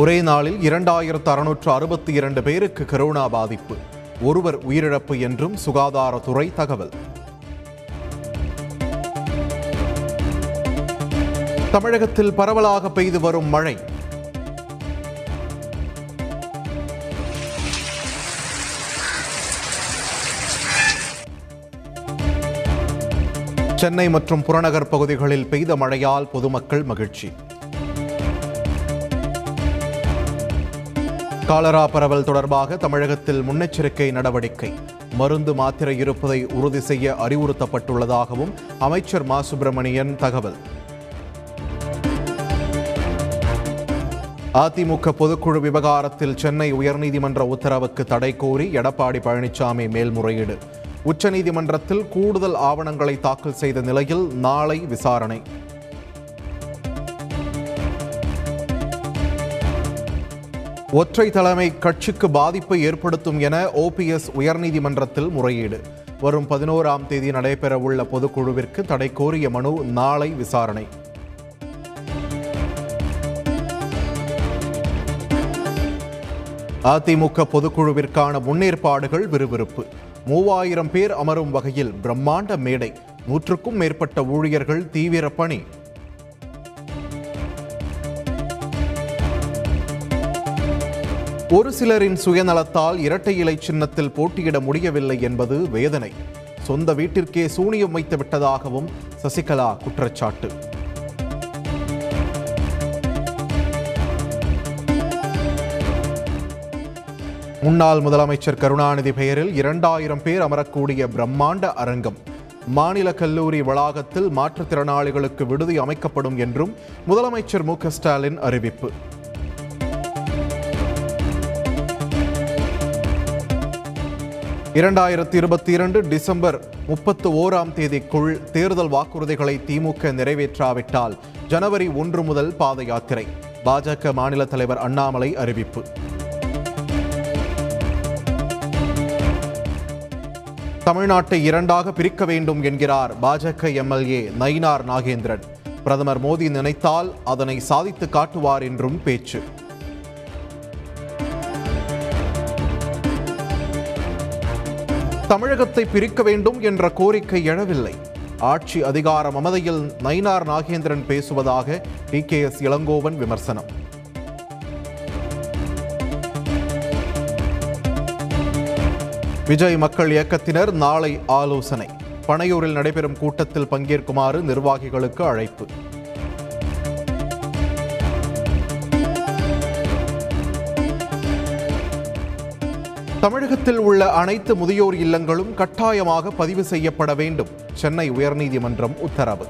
ஒரே நாளில் இரண்டாயிரத்து அறுநூற்று அறுபத்தி இரண்டு பேருக்கு கரோனா பாதிப்பு. ஒருவர் உயிரிழப்பு என்றும் சுகாதாரத்துறை தகவல். தமிழகத்தில் பரவலாக பெய்து வரும் மழை. சென்னை மற்றும் புறநகர் பகுதிகளில் பெய்த மழையால் பொதுமக்கள் மகிழ்ச்சி. காலரா பரவல் தொடர்பாக தமிழகத்தில் முன்னெச்சரிக்கை நடவடிக்கை. மருந்து மாத்திரை இருப்பதை உறுதி செய்ய அறிவுறுத்தப்பட்டுள்ளதாகவும் அமைச்சர் மா. சுப்பிரமணியன் தகவல். அதிமுக பொதுக்குழு விவகாரத்தில் சென்னை உயர்நீதிமன்ற உத்தரவுக்கு தடை கோரி எடப்பாடி பழனிசாமி மேல்முறையீடு. உச்சநீதிமன்றத்தில் கூடுதல் ஆவணங்களை தாக்கல் செய்த நிலையில் நாளை விசாரணை. ஒற்றை தலைமை கட்சிக்கு பாதிப்பை ஏற்படுத்தும் என ஓபிஎஸ் உயர்நீதிமன்றத்தில் முறையீடு. வரும் பதினோராம் தேதி நடைபெறவுள்ள பொதுக்குழுவிற்கு தடை கோரிய மனு நாளை விசாரணை. அதிமுக பொதுக்குழுவிற்கான முன்னேற்பாடுகள் விறுவிறுப்பு. மூவாயிரம் பேர் அமரும் வகையில் பிரம்மாண்ட மேடை. நூற்றுக்கும் மேற்பட்ட ஊழியர்கள் தீவிர பணி. ஒரு சிலரின் சுயநலத்தால் இரட்டை இலை சின்னத்தில் போட்டியிட முடியவில்லை என்பது வேதனை. சொந்த வீட்டிற்கே சூனியம் வைத்து விட்டதாகவும் சசிகலா குற்றச்சாட்டு. முன்னாள் முதலமைச்சர் கருணாநிதி பெயரில் இரண்டாயிரம் பேர் அமரக்கூடிய பிரம்மாண்ட அரங்கம். மாநில கல்லூரி வளாகத்தில் மாற்றுத்திறனாளிகளுக்கு விடுதி அமைக்கப்படும் என்றும் முதலமைச்சர் மு க ஸ்டாலின் அறிவிப்பு. இரண்டாயிரத்தி இருபத்தி இரண்டு டிசம்பர் முப்பத்து ஓராம் தேதிக்குள் தேர்தல் வாக்குறுதிகளை திமுக நிறைவேற்றாவிட்டால் ஜனவரி ஒன்று முதல் பாத யாத்திரை பாஜக மாநில தலைவர் அண்ணாமலை அறிவிப்பு. தமிழ்நாட்டை இரண்டாக பிரிக்க வேண்டும் என்கிறார் பாஜக எம்எல்ஏ நயினார் நாகேந்திரன். பிரதமர் மோடி நினைத்தால் அதனை சாதித்து காட்டுவார் என்றும் பேச்சு. தமிழகத்தை பிரிக்க வேண்டும் என்ற கோரிக்கை எழவில்லை. ஆட்சி அதிகார மமதையில் நயினார் நாகேந்திரன் பேசுவதாக டி. கே. எஸ். இளங்கோவன் விமர்சனம். விஜய் மக்கள் இயக்கத்தினர் நாளை ஆலோசனை. பனையூரில் நடைபெறும் கூட்டத்தில் பங்கேற்குமாறு நிர்வாகிகளுக்கு அழைப்பு. தமிழகத்தில் உள்ள அனைத்து முதியோர் இல்லங்களும் கட்டாயமாக பதிவு செய்யப்பட வேண்டும். சென்னை உயர்நீதிமன்றம் உத்தரவு.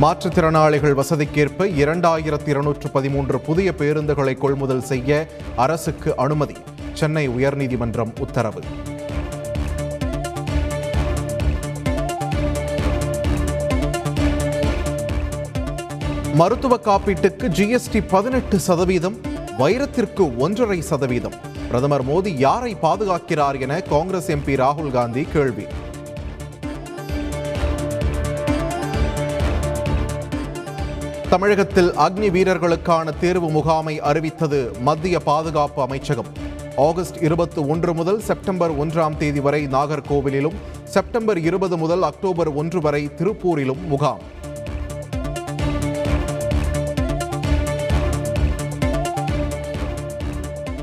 மாற்றுத்திறனாளிகள் வசதிக்கேற்ப இரண்டாயிரத்தி இருநூற்று பதிமூன்று புதிய பேருந்துகளை கொள்முதல் செய்ய அரசுக்கு அனுமதி. சென்னை உயர்நீதிமன்றம் உத்தரவு. மருத்துவ காப்பீட்டுக்கு ஜிஎஸ்டி பதினெட்டு சதவீதம் வைரத்திற்கு ஒன்றரை சதவீதம். பிரதமர் மோடி யாரை பாதுகாக்கிறார் என காங்கிரஸ் எம்பி ராகுல் காந்தி கேள்வி. தமிழகத்தில் அக்னி வீரர்களுக்கான தேர்வு முகாமை அறிவித்தது மத்திய பாதுகாப்பு அமைச்சகம். ஆகஸ்ட் இருபத்தி ஒன்று முதல் செப்டம்பர் ஒன்றாம் தேதி வரை நாகர்கோவிலிலும் செப்டம்பர் இருபது முதல் அக்டோபர் ஒன்று வரை திருப்பூரிலும் முகாம்.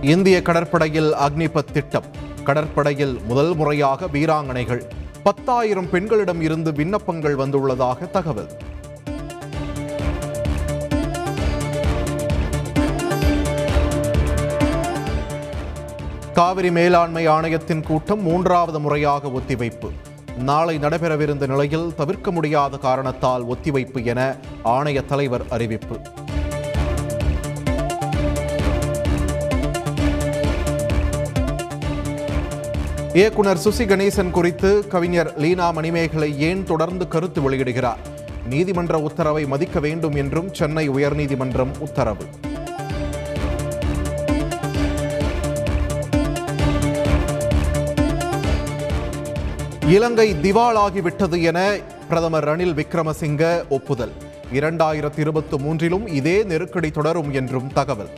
இந்திய கடற்படையில் அக்னிபத் திட்டம். கடற்படையில் முதல் முறையாக வீராங்கனைகள். பத்தாயிரம் பெண்களிடம் இருந்து விண்ணப்பங்கள் வந்துள்ளதாக தகவல். காவிரி மேலாண்மை ஆணையத்தின் கூட்டம் மூன்றாவது முறையாக ஒத்திவைப்பு. நாளை நடைபெறவிருந்த நிலையில் தவிர்க்க முடியாத காரணத்தால் ஒத்திவைப்பு என ஆணைய தலைவர் அறிவிப்பு. இயக்குனர் சுசி கணேசன் குறித்து கவிஞர் லீனா மணிமேகலை ஏன் தொடர்ந்து கருத்து வெளியிடுகிறார்? நீதிமன்ற உத்தரவை மதிக்க வேண்டும் என்றும் சென்னை உயர்நீதிமன்றம் உத்தரவு. இலங்கை திவாலாகிவிட்டது என பிரதமர் ரணில் விக்ரமசிங்க ஒப்புதல். இரண்டாயிரத்தி இருபத்தி மூன்றிலும் இதே நெருக்கடி தொடரும் என்றும் தகவல்.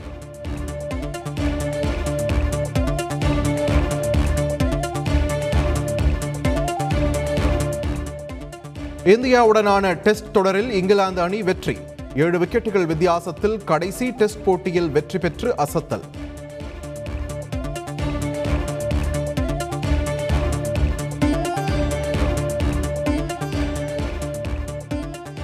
இந்தியாவுடனான டெஸ்ட் தொடரில் இங்கிலாந்து அணி வெற்றி. ஏழு விக்கெட்டுகள் வித்தியாசத்தில் கடைசி டெஸ்ட் போட்டியில் வெற்றி பெற்று அசத்தல்.